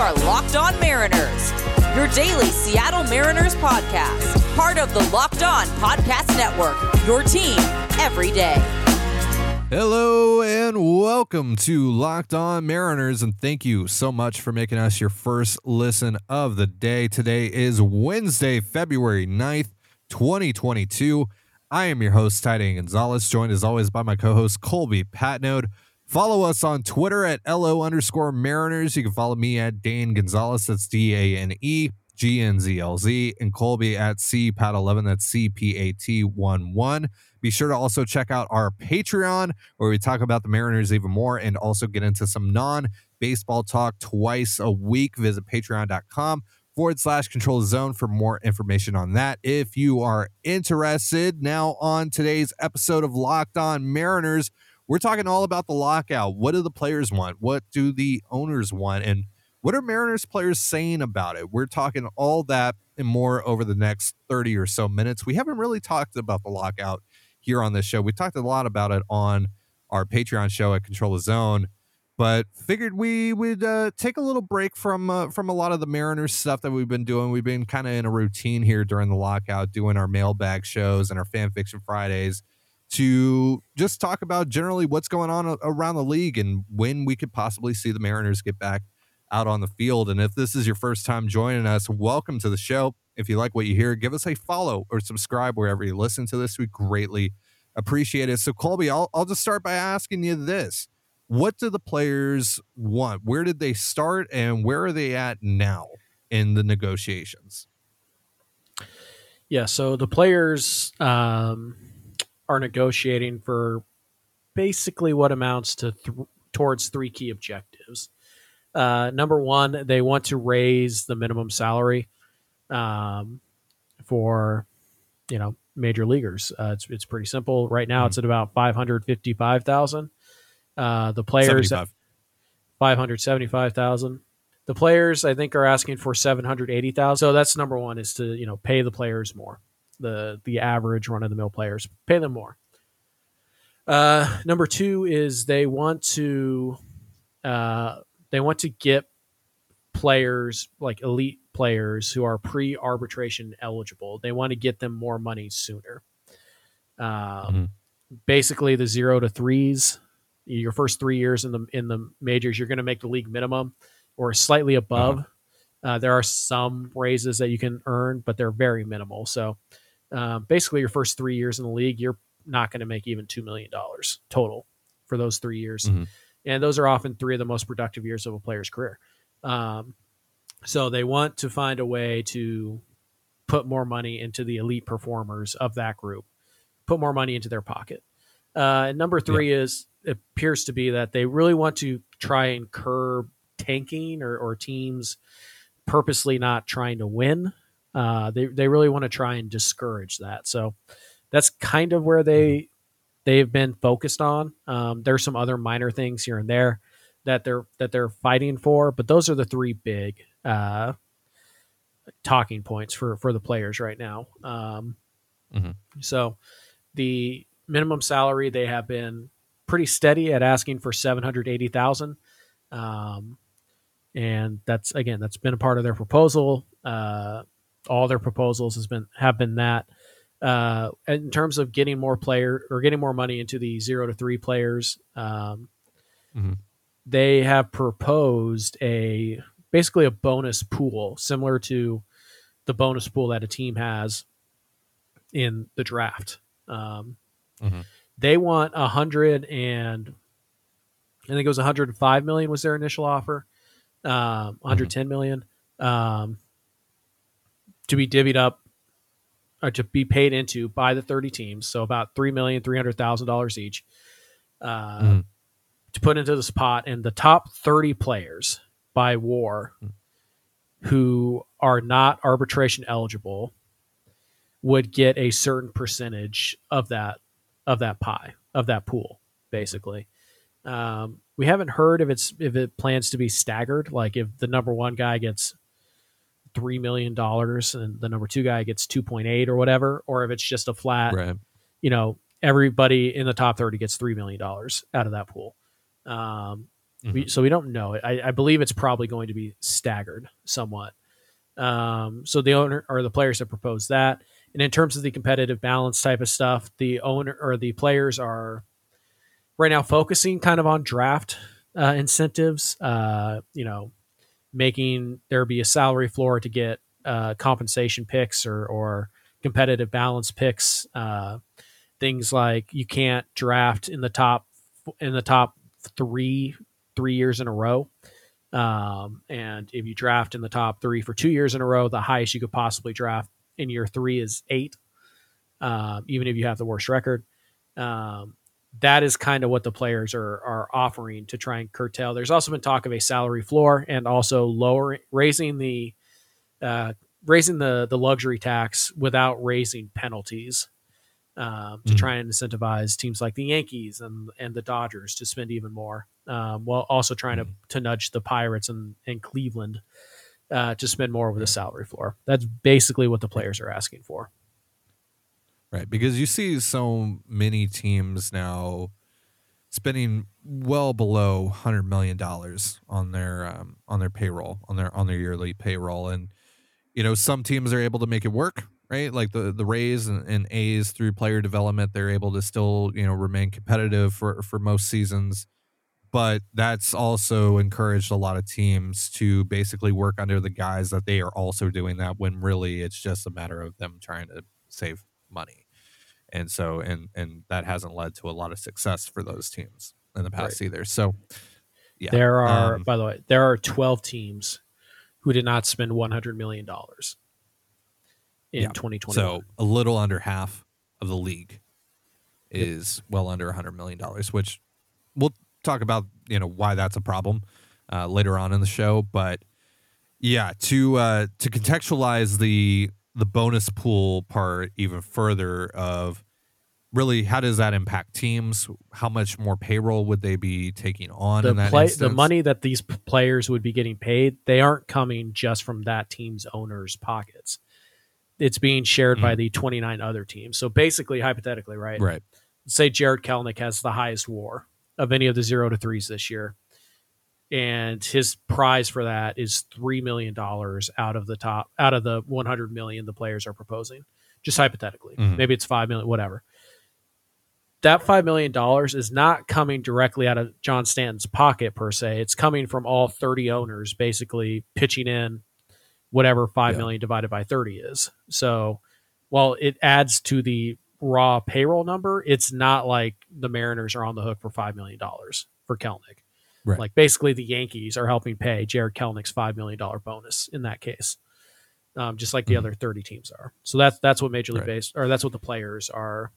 are Locked On Mariners, your daily Seattle Mariners podcast, part of the Locked On Podcast Network, your team every day. Hello and welcome to Locked On Mariners, and thank you so much for making us your first listen of the day. Today is Wednesday, February 9th, 2022. I am your host, Ty Gonzalez, joined as always by my co host, Colby Patnode. Follow us on Twitter at LO underscore Mariners. You can follow me at Dane Gonzalez. That's D A N E G N Z L Z. And Colby at C Pat 11. That's C P A T 1 1. Be sure to also check out our Patreon where we talk about the Mariners even more and also get into some non baseball talk twice a week. Visit patreon.com forward slash control zone for more information on that. If you are interested, now on today's episode of Locked On Mariners, we're talking all about the lockout. What do the players want? What do the owners want? And what are Mariners players saying about it? We're talking all that and more over the next 30 or so minutes. We haven't really talked about the lockout here on this show. We talked a lot about it on our Patreon show at Control the Zone, but figured we would uh, take a little break from uh, from a lot of the Mariners stuff that we've been doing. We've been kind of in a routine here during the lockout, doing our mailbag shows and our fan fiction Fridays to just talk about generally what's going on around the league and when we could possibly see the Mariners get back out on the field. And if this is your first time joining us, welcome to the show. If you like what you hear, give us a follow or subscribe wherever you listen to this. We greatly appreciate it. So, Colby, I'll, I'll just start by asking you this What do the players want? Where did they start and where are they at now in the negotiations? Yeah, so the players, um, are negotiating for basically what amounts to th- towards three key objectives. Uh, number one, they want to raise the minimum salary um, for you know major leaguers. Uh, it's it's pretty simple. Right now, mm-hmm. it's at about five hundred fifty five thousand. Uh, the players five hundred seventy five thousand. The players, I think, are asking for seven hundred eighty thousand. So that's number one is to you know pay the players more the the average run of the mill players. Pay them more. Uh, number two is they want to uh, they want to get players like elite players who are pre arbitration eligible. They want to get them more money sooner. Um, mm-hmm. Basically, the zero to threes, your first three years in the in the majors, you're going to make the league minimum or slightly above. Uh-huh. Uh, there are some raises that you can earn, but they're very minimal. So um, basically your first three years in the league, you're not going to make even $2 million total for those three years. Mm-hmm. And those are often three of the most productive years of a player's career. Um, so they want to find a way to put more money into the elite performers of that group, put more money into their pocket. Uh, and number three yeah. is it appears to be that they really want to try and curb tanking or, or teams purposely not trying to win uh, they they really want to try and discourage that. So that's kind of where they they've been focused on. Um, there's some other minor things here and there that they're that they're fighting for, but those are the three big uh, talking points for for the players right now. Um, mm-hmm. So the minimum salary they have been pretty steady at asking for seven hundred eighty thousand. Um, and that's again that's been a part of their proposal. Uh, all their proposals has been have been that. Uh, in terms of getting more player or getting more money into the zero to three players, um, mm-hmm. they have proposed a basically a bonus pool similar to the bonus pool that a team has in the draft. Um, mm-hmm. They want a hundred and I think it was 105 million was their initial offer. Um, 110 mm-hmm. million. Um, to be divvied up or to be paid into by the 30 teams. So about three million, three hundred thousand dollars each uh, mm. to put into this pot. And the top 30 players by war mm. who are not arbitration eligible would get a certain percentage of that of that pie of that pool, basically. Um, we haven't heard if it's if it plans to be staggered, like if the number one guy gets three million dollars and the number two guy gets two point eight or whatever, or if it's just a flat, right. you know, everybody in the top thirty gets three million dollars out of that pool. Um, We, so we don't know. I, I believe it's probably going to be staggered somewhat. Um, so the owner or the players have proposed that. And in terms of the competitive balance type of stuff, the owner or the players are right now focusing kind of on draft uh, incentives. Uh, you know, making there be a salary floor to get uh, compensation picks or or competitive balance picks. Uh, things like you can't draft in the top in the top three three years in a row. Um, and if you draft in the top three for two years in a row, the highest you could possibly draft in year three is eight, um, even if you have the worst record. Um, that is kind of what the players are are offering to try and curtail. There's also been talk of a salary floor and also lowering raising the uh, raising the the luxury tax without raising penalties um, to mm. try and incentivize teams like the Yankees and and the Dodgers to spend even more, um, while also trying mm. to to nudge the Pirates and and Cleveland uh, to spend more with a salary floor. That's basically what the players are asking for. Right, because you see so many teams now spending well below hundred million dollars on their um, on their payroll on their on their yearly payroll, and you know some teams are able to make it work, right? Like the the Rays and, and A's through player development, they're able to still you know remain competitive for for most seasons. But that's also encouraged a lot of teams to basically work under the guise that they are also doing that when really it's just a matter of them trying to save money and so and and that hasn't led to a lot of success for those teams in the past right. either so yeah there are um, by the way there are 12 teams who did not spend 100 million dollars in yeah. 2020 so a little under half of the league is yep. well under 100 million dollars which we'll talk about you know why that's a problem uh, later on in the show. But yeah, to uh, to contextualize the the bonus pool part even further of really how does that impact teams? How much more payroll would they be taking on the in that play, The money that these players would be getting paid, they aren't coming just from that team's owners' pockets. It's being shared mm. by the 29 other teams. So basically, hypothetically, right? Right. Say jarred Kelenic has the highest WAR of any of the zero to threes this year. And his prize for that is three million dollars out of the top out of the one hundred million the players are proposing. Just hypothetically. Mm-hmm. Maybe it's five million, whatever. That five million dollars is not coming directly out of John Stanton's pocket per se. It's coming from all 30 owners basically pitching in whatever five yeah. million divided by 30 is. So while it adds to the raw payroll number, it's not like the Mariners are on the hook for five million dollars for Kelenic. Right. Like basically, the Yankees are helping pay Jarred Kelenic's five million dollar bonus in that case, um, just like the mm-hmm. other thirty teams are. So that's that's what Major League right. Base or that's what the players are,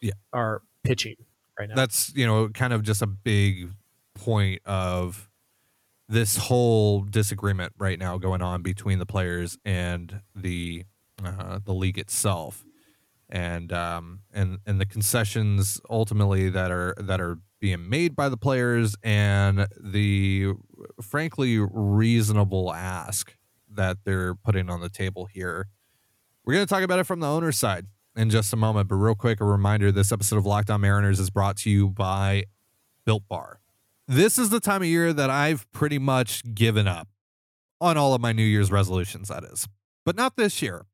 yeah, are pitching right now. That's you know kind of just a big point of this whole disagreement right now going on between the players and the uh, the league itself and um, and and the concessions ultimately that are that are being made by the players and the frankly reasonable ask that they're putting on the table here. We're going to talk about it from the owner's side in just a moment, but real quick, a reminder: this episode of Locked On Mariners is brought to you by Built Bar. This is the time of year that I've pretty much given up on all of my New Year's resolutions. That is, but not this year.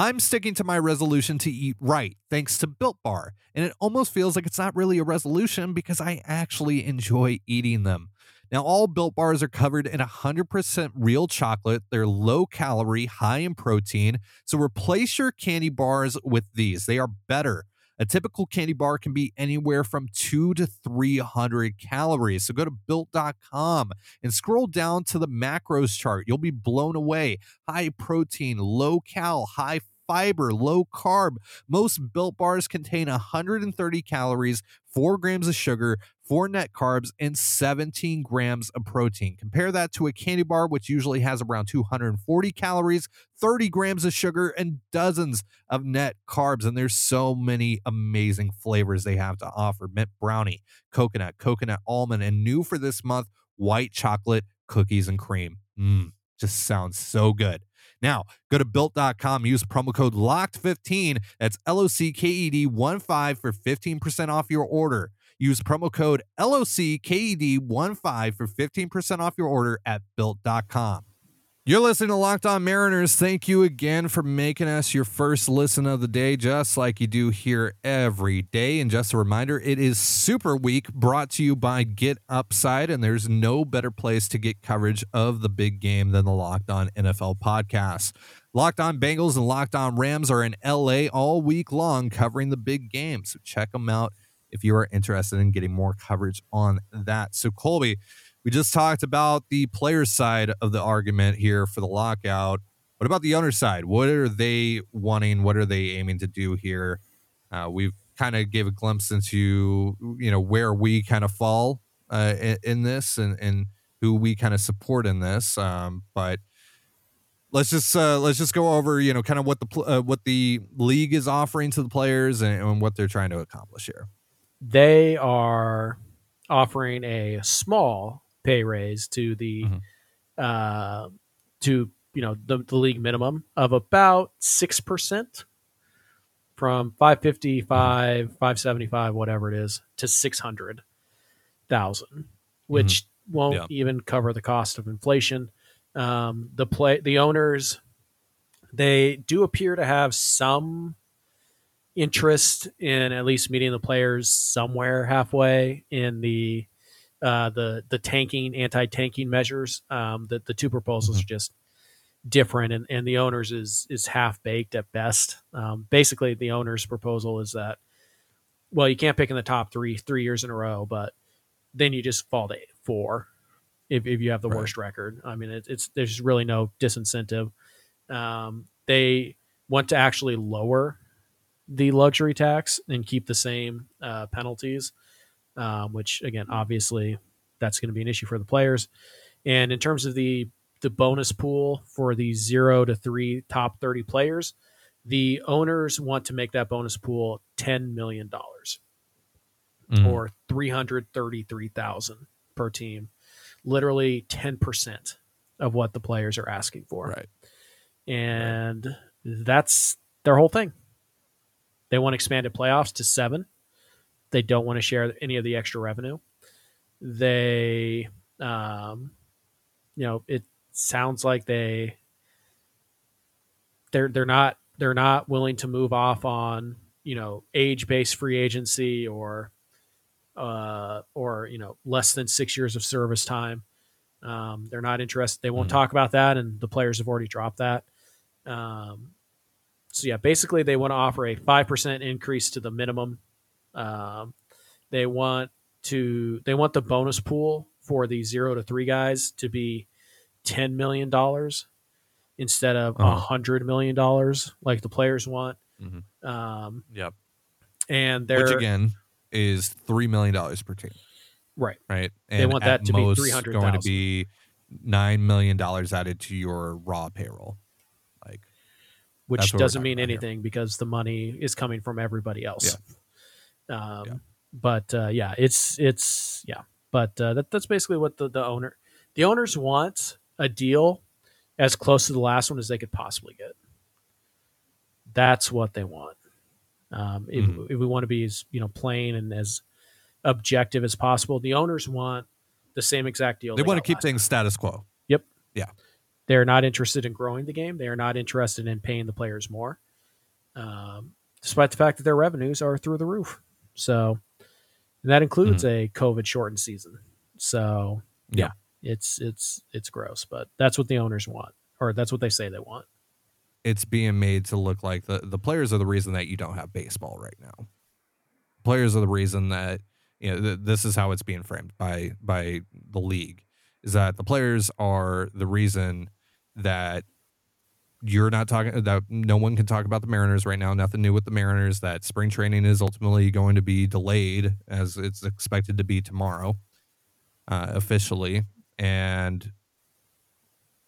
I'm sticking to my resolution to eat right thanks to Built Bar, and it almost feels like it's not really a resolution because I actually enjoy eating them. Now, all Built Bars are covered in 100% real chocolate. They're low calorie, high in protein. So replace your candy bars with these. They are better. A typical candy bar can be anywhere from two to 300 calories. So go to built.com and scroll down to the macros chart. You'll be blown away. High protein, low cal, high fiber, low carb. Most built bars contain 130 calories, 4 grams of sugar, 4 net carbs, and 17 grams of protein. Compare that to a candy bar, which usually has around 240 calories, 30 grams of sugar, and dozens of net carbs. And there's so many amazing flavors they have to offer mint brownie, coconut, coconut almond, and new for this month, white chocolate, cookies, and cream. Mmm, just sounds so good. Now, go to built.com, use promo code LOCKED15. That's L O C K E D 1 5 for 15% off your order. Use promo code LOCKED15 for 15% off your order at built.com. You're listening to Locked On Mariners. Thank you again for making us your first listen of the day, just like you do here every day. And just a reminder, it is Super Week brought to you by Get Upside, and there's no better place to get coverage of the big game than the Locked On NFL podcast. Locked On Bengals and Locked On Rams are in LA all week long covering the big game. So check them out if you are interested in getting more coverage on that. So, Colby, we just talked about the player side of the argument here for the lockout. What about the owner side? What are they wanting? What are they aiming to do here? Uh, we've kind of gave a glimpse into you know where we kind of fall uh, in, in, this and and who we kind of support in this. Um, but let's just uh, let's just go over you know kind of what the uh, what the league is offering to the players and, and what they're trying to accomplish here. They are offering a small pay raise to the mm-hmm. uh, to you know the, the league minimum of about six percent from 555 575 whatever it is to 600000 which mm-hmm. won't yeah. even cover the cost of inflation um, the play the owners they do appear to have some interest in at least meeting the players somewhere halfway in the uh, the the tanking anti tanking measures. Um, the the two proposals mm-hmm. are just different, and, and the owners is is half baked at best. Um, basically, the owners' proposal is that well, you can't pick in the top three three years in a row, but then you just fall to four if, if you have the right. worst record. I mean, it, it's there's really no disincentive. Um, they want to actually lower the luxury tax and keep the same uh, penalties um, which again, obviously, that's going to be an issue for the players. And in terms of the the bonus pool for the zero to three top thirty players, the owners want to make that bonus pool ten million dollars mm. or three hundred thirty three thousand per team, literally ten percent of what the players are asking for. Right, and that's their whole thing. They want expanded playoffs to seven they don't want to share any of the extra revenue. They, um, you know, it sounds like they they're they're not they're not willing to move off on you know age based free agency or uh, or you know less than six years of service time. Um, they're not interested. They won't mm-hmm. talk about that, and the players have already dropped that. Um, so yeah, basically they want to offer a five percent increase to the minimum um, they want to they want the bonus pool for the zero to three guys to be ten million dollars instead of a uh-huh. hundred million dollars like the players want. Mm-hmm. Um, yep. And they're which again is three million dollars per team. Right. Right. And they want that to be three hundred. Going to be nine million dollars added to your raw payroll. Like, which doesn't mean anything here. because the money is coming from everybody else. Yeah. Um, yeah. But uh, yeah, it's it's yeah. But uh, that, that's basically what the, the owner the owners want a deal as close to the last one as they could possibly get. That's what they want. Um, if, mm-hmm. if we want to be as you know plain and as objective as possible, the owners want the same exact deal. They, they want to keep things time. status quo. Yep. Yeah. They're not interested in growing the game. They are not interested in paying the players more, um, despite the fact that their revenues are through the roof. So that includes mm-hmm. a COVID shortened season. So yeah, yeah, it's it's it's gross, but that's what the owners want, or that's what they say they want. It's being made to look like the the players are the reason that you don't have baseball right now. Players are the reason that you know th- this is how it's being framed by by the league is that the players are the reason that you're not talking that no one can talk about the Mariners right now. Nothing new with the Mariners. That spring training is ultimately going to be delayed as it's expected to be tomorrow, uh, officially, and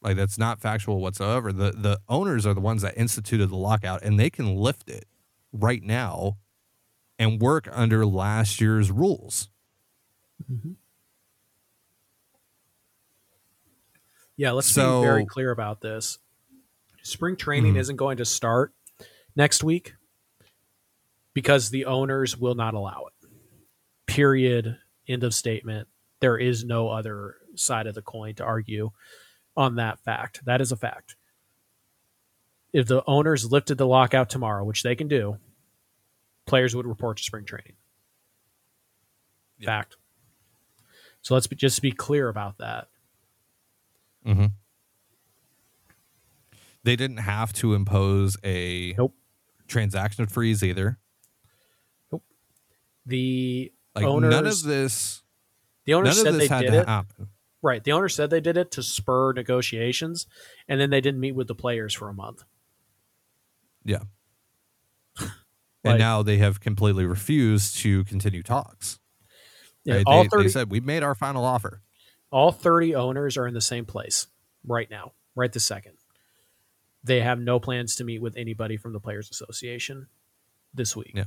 like that's not factual whatsoever. The the owners are the ones that instituted the lockout, and they can lift it right now and work under last year's rules. Mm-hmm. Yeah, let's so, be very clear about this spring training mm-hmm. isn't going to start next week because the owners will not allow it. Period. End of statement. There is no other side of the coin to argue on that fact. That is a fact. If the owners lifted the lockout tomorrow, which they can do, players would report to spring training. Yeah. Fact. So let's be, just be clear about that. Mm-hmm. They didn't have to impose a Nope. transaction freeze either. Nope. The Like owners, none of this, the owners said they had did to it. happen. Right. The owner said they did it to spur negotiations, and then they didn't meet with the players for a month. Yeah. Like- and now they have completely refused to continue talks. Yeah, Right? all They, 30, they said we've made our final offer. all 30 owners are in the same place right now, right this second. They have no plans to meet with anybody from the Players Association this week. Yeah.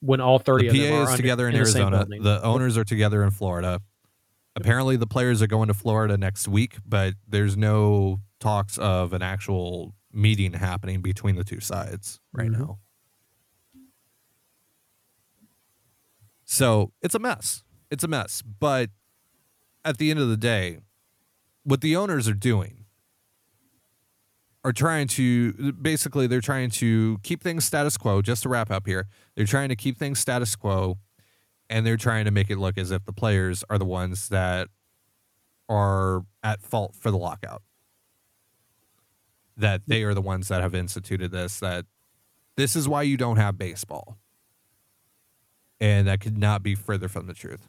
When all 30 The of them PA are is under- together in, the same Arizona. building. The owners are together in Florida. Apparently, the players are going to Florida next week, but there's no talks of an actual meeting happening between the two sides right Mhm. now. So it's a mess. It's a mess. But at the end of the day, what the owners are doing are trying to basically they're trying to keep things status quo just to wrap up here they're trying to keep things status quo and they're trying to make it look as if the players are the ones that are at fault for the lockout. That they are the ones that have instituted this that this is why you don't have baseball. And that could not be further from the truth.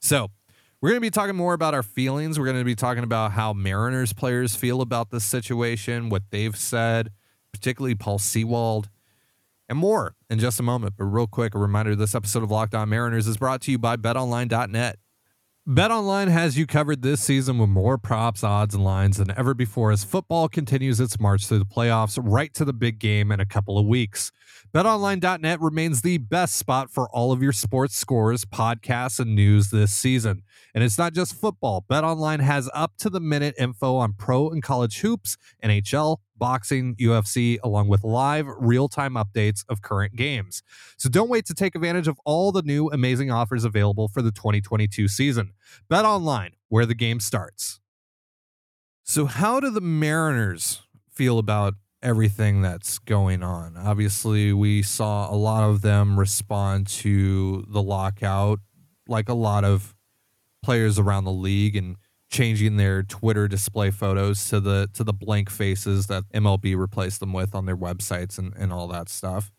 So we're going to be talking more about our feelings. We're going to be talking about how Mariners players feel about this situation, what they've said, particularly Paul Sewald, and more in just a moment. But real quick, a reminder this episode of Locked On Mariners is brought to you by betonline.net. BetOnline has you covered this season with more props, odds, and lines than ever before as football continues its march through the playoffs right to the big game in a couple of weeks. BetOnline.net remains the best spot for all of your sports scores, podcasts, and news this season. And it's not just football. BetOnline has up to the minute info on pro and college hoops, NHL, boxing, UFC, along with live real time updates of current games. So don't wait to take advantage of all the new amazing offers available for the 2022 season. Bet online, where the game starts. So, how do the Mariners feel about everything that's going on? Obviously, we saw a lot of them respond to the lockout, like a lot of players around the league, and changing their Twitter display photos to the to the blank faces that MLB replaced them with on their websites and, and all that stuff.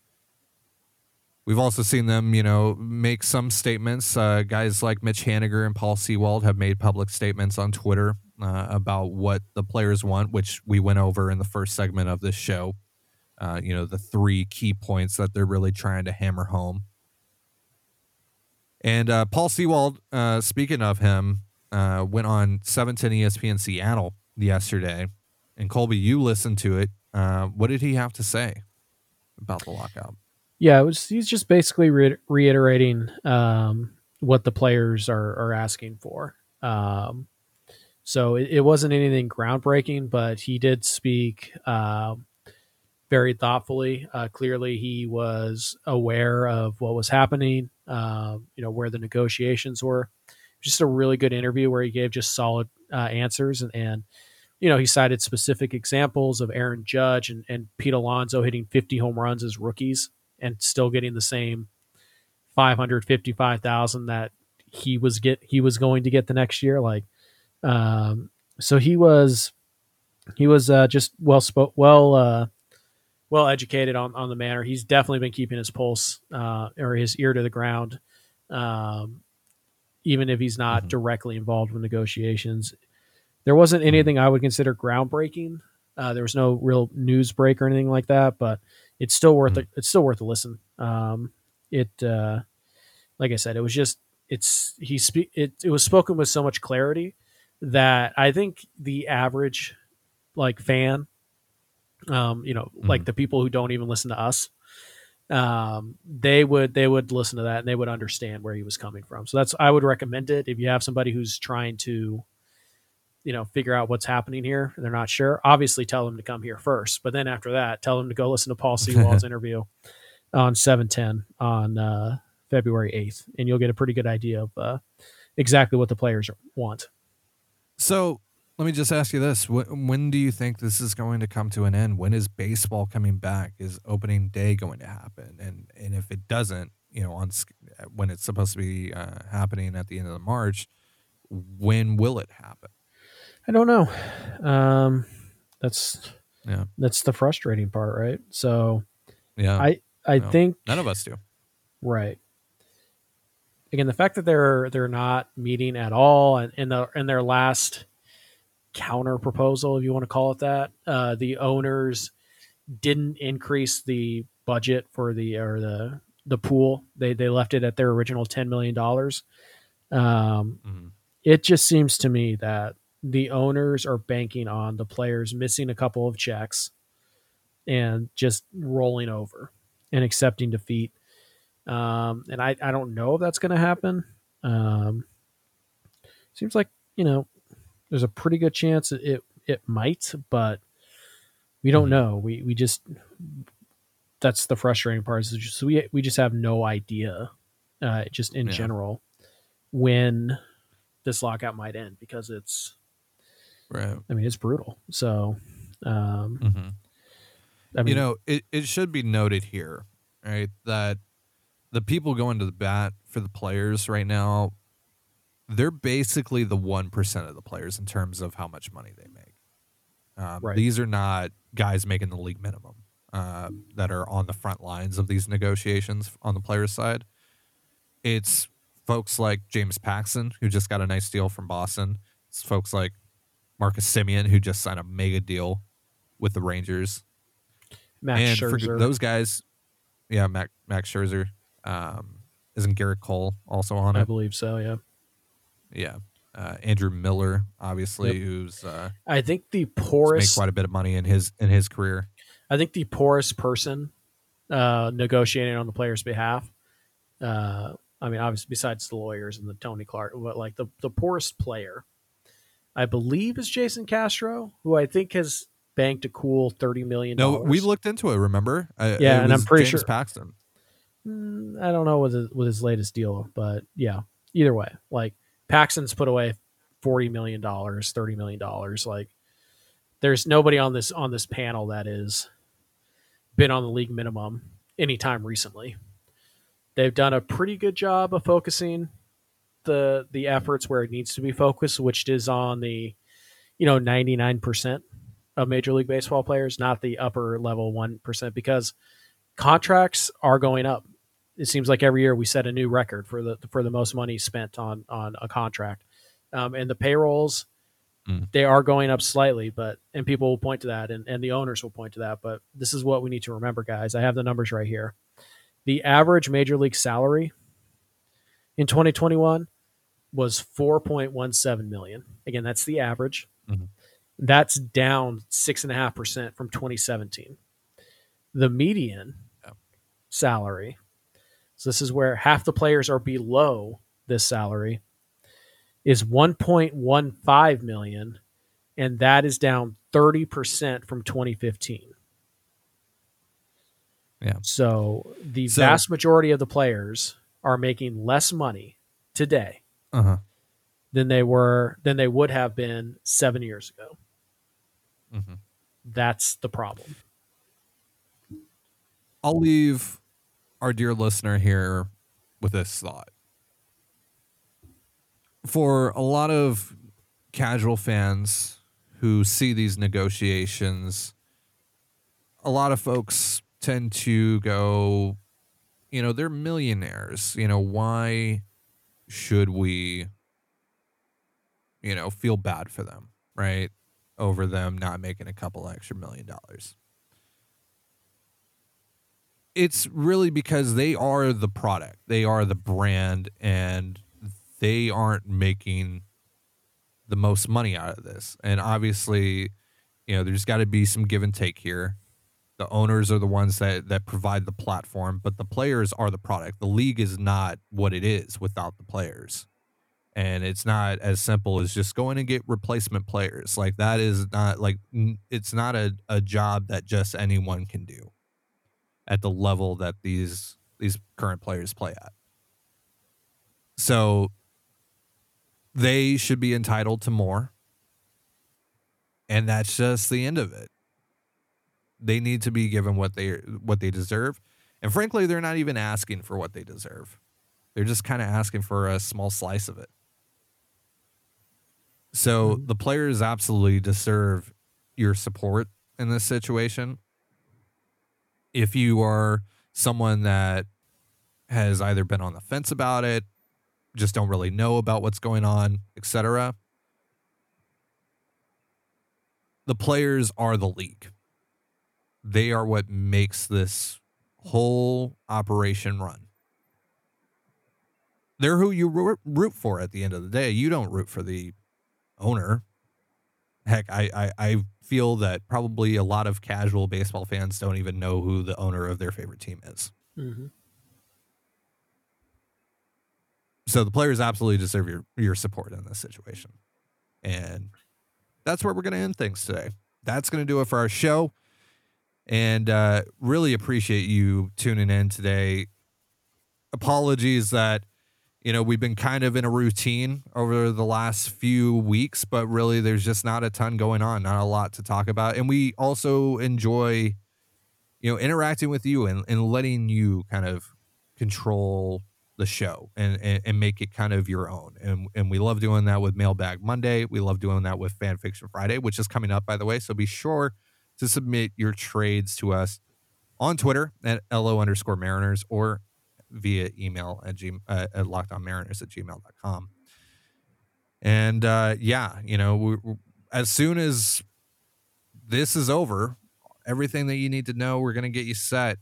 We've also seen them, you know, make some statements. Uh, guys like Mitch Haniger and Paul Sewald have made public statements on Twitter uh, about what the players want, which we went over in the first segment of this show. Uh, you know, the three key points that they're really trying to hammer home. And uh, Paul Sewald, uh, speaking of him, uh, went on 710 ESPN Seattle yesterday. And Colby, you listened to it. What did he have to say about the lockout? Yeah, was, he's just basically re- reiterating um, what the players are, are asking for. Um, so it, it wasn't anything groundbreaking, but he did speak um, very thoughtfully. Uh, clearly, he was aware of what was happening. Um, you know where the negotiations were. Just a really good interview where he gave just solid uh, answers and, and you know, he cited specific examples of Aaron Judge and, and Pete Alonso hitting 50 home runs as rookies and still getting the same 555,000 that he was get he was going to get the next year like um so he was he was uh, just well spoke well uh well educated on on the manner he's definitely been keeping his pulse uh or his ear to the ground um even if he's not Mhm. directly involved with negotiations. There wasn't anything i would consider groundbreaking. Uh, there was no real news break or anything like that but it's still worth Mhm. it. It's still worth a listen. Um, it, uh, like I said, it was just it's he spe- it it was spoken with so much clarity that I think the average like fan, um, you know, like the people who don't even listen to us, um, they would they would listen to that and they would understand where he was coming from. So that's I would recommend it if you have somebody who's trying to you know figure out what's happening here they're not sure obviously tell them to come here first but then after that tell them to go listen to paul Sewald's interview on 710 on uh, February 8th, and you'll get a pretty good idea of uh, exactly what the players want. So let me just ask you this: When do you think this is going to come to an end? When is baseball coming back? Is opening day going to happen? And and if it doesn't, you know, on when it's supposed to be uh, happening at the end of the March, when will it happen? I don't know. Um, that's yeah, that's the frustrating part, right? So yeah, I I no, think none of us do. Right. Again, the fact that they're they're not meeting at all, and in the in their last counter proposal, if you want to call it that, uh, the owners didn't increase the budget for the or the the pool. They they left it at their original ten million dollars. Um, mm-hmm. It just seems to me that the owners are banking on the players missing a couple of checks and just rolling over and accepting defeat. Um, and I, I don't know if that's going to happen. Um, seems like, you know, there's a pretty good chance it, it might, but we don't mm-hmm. know. We, we just, that's the frustrating part is just, we, we just have no idea, uh, just in yeah. general when this lockout might end because it's, right. I mean, it's brutal. So, um, mm-hmm. I mean, you know, it, it should be noted here, right, that the people going to the bat for the players right now, they're basically the 1% of the players in terms of how much money they make. Um, right. These are not guys making the league minimum uh, that are on the front lines of these negotiations on the players' side. It's folks like James Paxton, who just got a nice deal from Boston. It's folks like Marcus Semien, who just signed a mega deal with the Rangers. Max and Scherzer. for those guys, yeah, Max, Max Scherzer. Um, isn't Gerrit Cole also on I it? I believe so. Yeah. Yeah. Uh, Andrew Miller, obviously, yep. who's uh, I think the poorest made quite a bit of money in his in his career. I think the poorest person uh, negotiating on the player's behalf. Uh, I mean, obviously, besides the lawyers and the Tony Clark, but like the the poorest player, I believe, is Jason Castro, who I think has banked a cool thirty million. No, we looked into it. Remember? yeah, and I'm pretty James sure Paxton. Mm, I don't know with his, with his latest deal, but yeah. Either way, like Paxton's put away forty million dollars, thirty million dollars. Like, there's nobody on this on this panel that is been on the league minimum anytime recently. They've done a pretty good job of focusing the the efforts where it needs to be focused, which is on the you know ninety nine percent of Major League Baseball players, not the upper level one percent, because contracts are going up it seems like every year we set a new record for the for the most money spent on on a contract, um, and the payrolls mm. they are going up slightly, but and people will point to that, and and the owners will point to that. But this is what we need to remember, guys. I have the numbers right here. The average major league salary in 2021 was 4.17 million. Again, that's the average. Mm-hmm. That's down six and a half percent from 2017. The median salary so this is where half the players are below this salary is 1.15 million and that is down 30% from 2015. Yeah. So the so, vast majority of the players are making less money today uh-huh. than they were than they would have been 7 years ago. Mm-hmm. That's the problem. I'll leave our dear listener here with this thought. For a lot of casual fans who see these negotiations, a lot of folks tend to go, you know, they're millionaires. You know, why should we, you know, feel bad for them, right? Over them not making a couple extra million dollars it's really because they are the product, they are the brand, and they aren't making the most money out of this. And obviously, you know, there's got to be some give and take here. The owners are the ones that that provide the platform, but the players are the product. The league is not what it is without the players. And it's not as simple as just going and get replacement players. Like that is not like it's not a, a job that just anyone can do at the level that these these current players play at. So they should be entitled to more. And that's just the end of it. They need to be given what they what they deserve. And frankly, they're not even asking for what they deserve. They're just kind of asking for a small slice of it. So mm-hmm. the players absolutely deserve your support in this situation. If you are someone that has either been on the fence about it, just don't really know about what's going on, etc. The players are the league. They are what makes this whole operation run they're who you root for at the end of the day. You don't root for the owner. Heck, I, I, I feel that probably a lot of casual baseball fans don't even know who the owner of their favorite team is. Mm-hmm. So the players absolutely deserve your, your support in this situation. And that's where we're going to end things today. That's going to do it for our show. And uh, really appreciate you tuning in today. Apologies that you know, we've been kind of in a routine over the last few weeks, but really there's just not a ton going on, not a lot to talk about. And we also enjoy, you know, interacting with you and, and letting you kind of control the show and, and, and make it kind of your own. And, and we love doing that with Mailbag Monday. We love doing that with Fan Fiction Friday, which is coming up, by the way. So be sure to submit your trades to us on Twitter at LO underscore Mariners or via email at, g, uh, at lockedonmariners at gmail.com. And uh, yeah, you know, we, we, as soon as this is over, everything that you need to know, we're going to get you set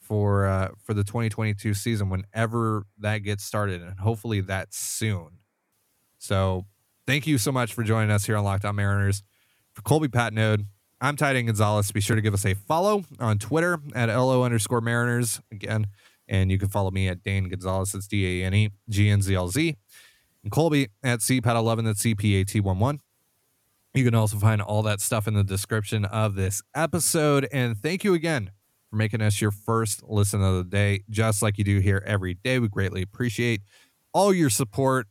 for uh, for the 2022 season whenever that gets started, and hopefully that's soon. So, thank you so much for joining us here on Locked On Mariners. For Colby Patnode, I'm Titan Gonzalez. Be sure to give us a follow on Twitter at LO underscore Mariners. Again, and you can follow me at Dane Gonzalez. That's D A N E G N Z L Z. And Colby at CPAT11. That's CPAT11. You can also find all that stuff in the description of this episode. And thank you again for making us your first listen of the day, just like you do here every day. We greatly appreciate all your support.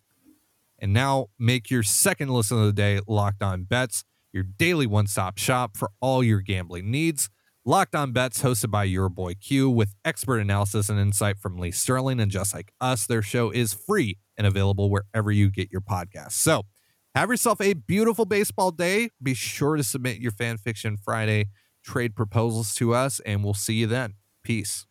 And now make your second listen of the day locked on bets, your daily one stop shop for all your gambling needs. Locked on Bets, hosted by your boy Q, with expert analysis and insight from Lee Sterling. And just like us, their show is free and available wherever you get your podcasts. So have yourself a beautiful baseball day. Be sure to submit your Fan Fiction Friday trade proposals to us, and we'll see you then. Peace.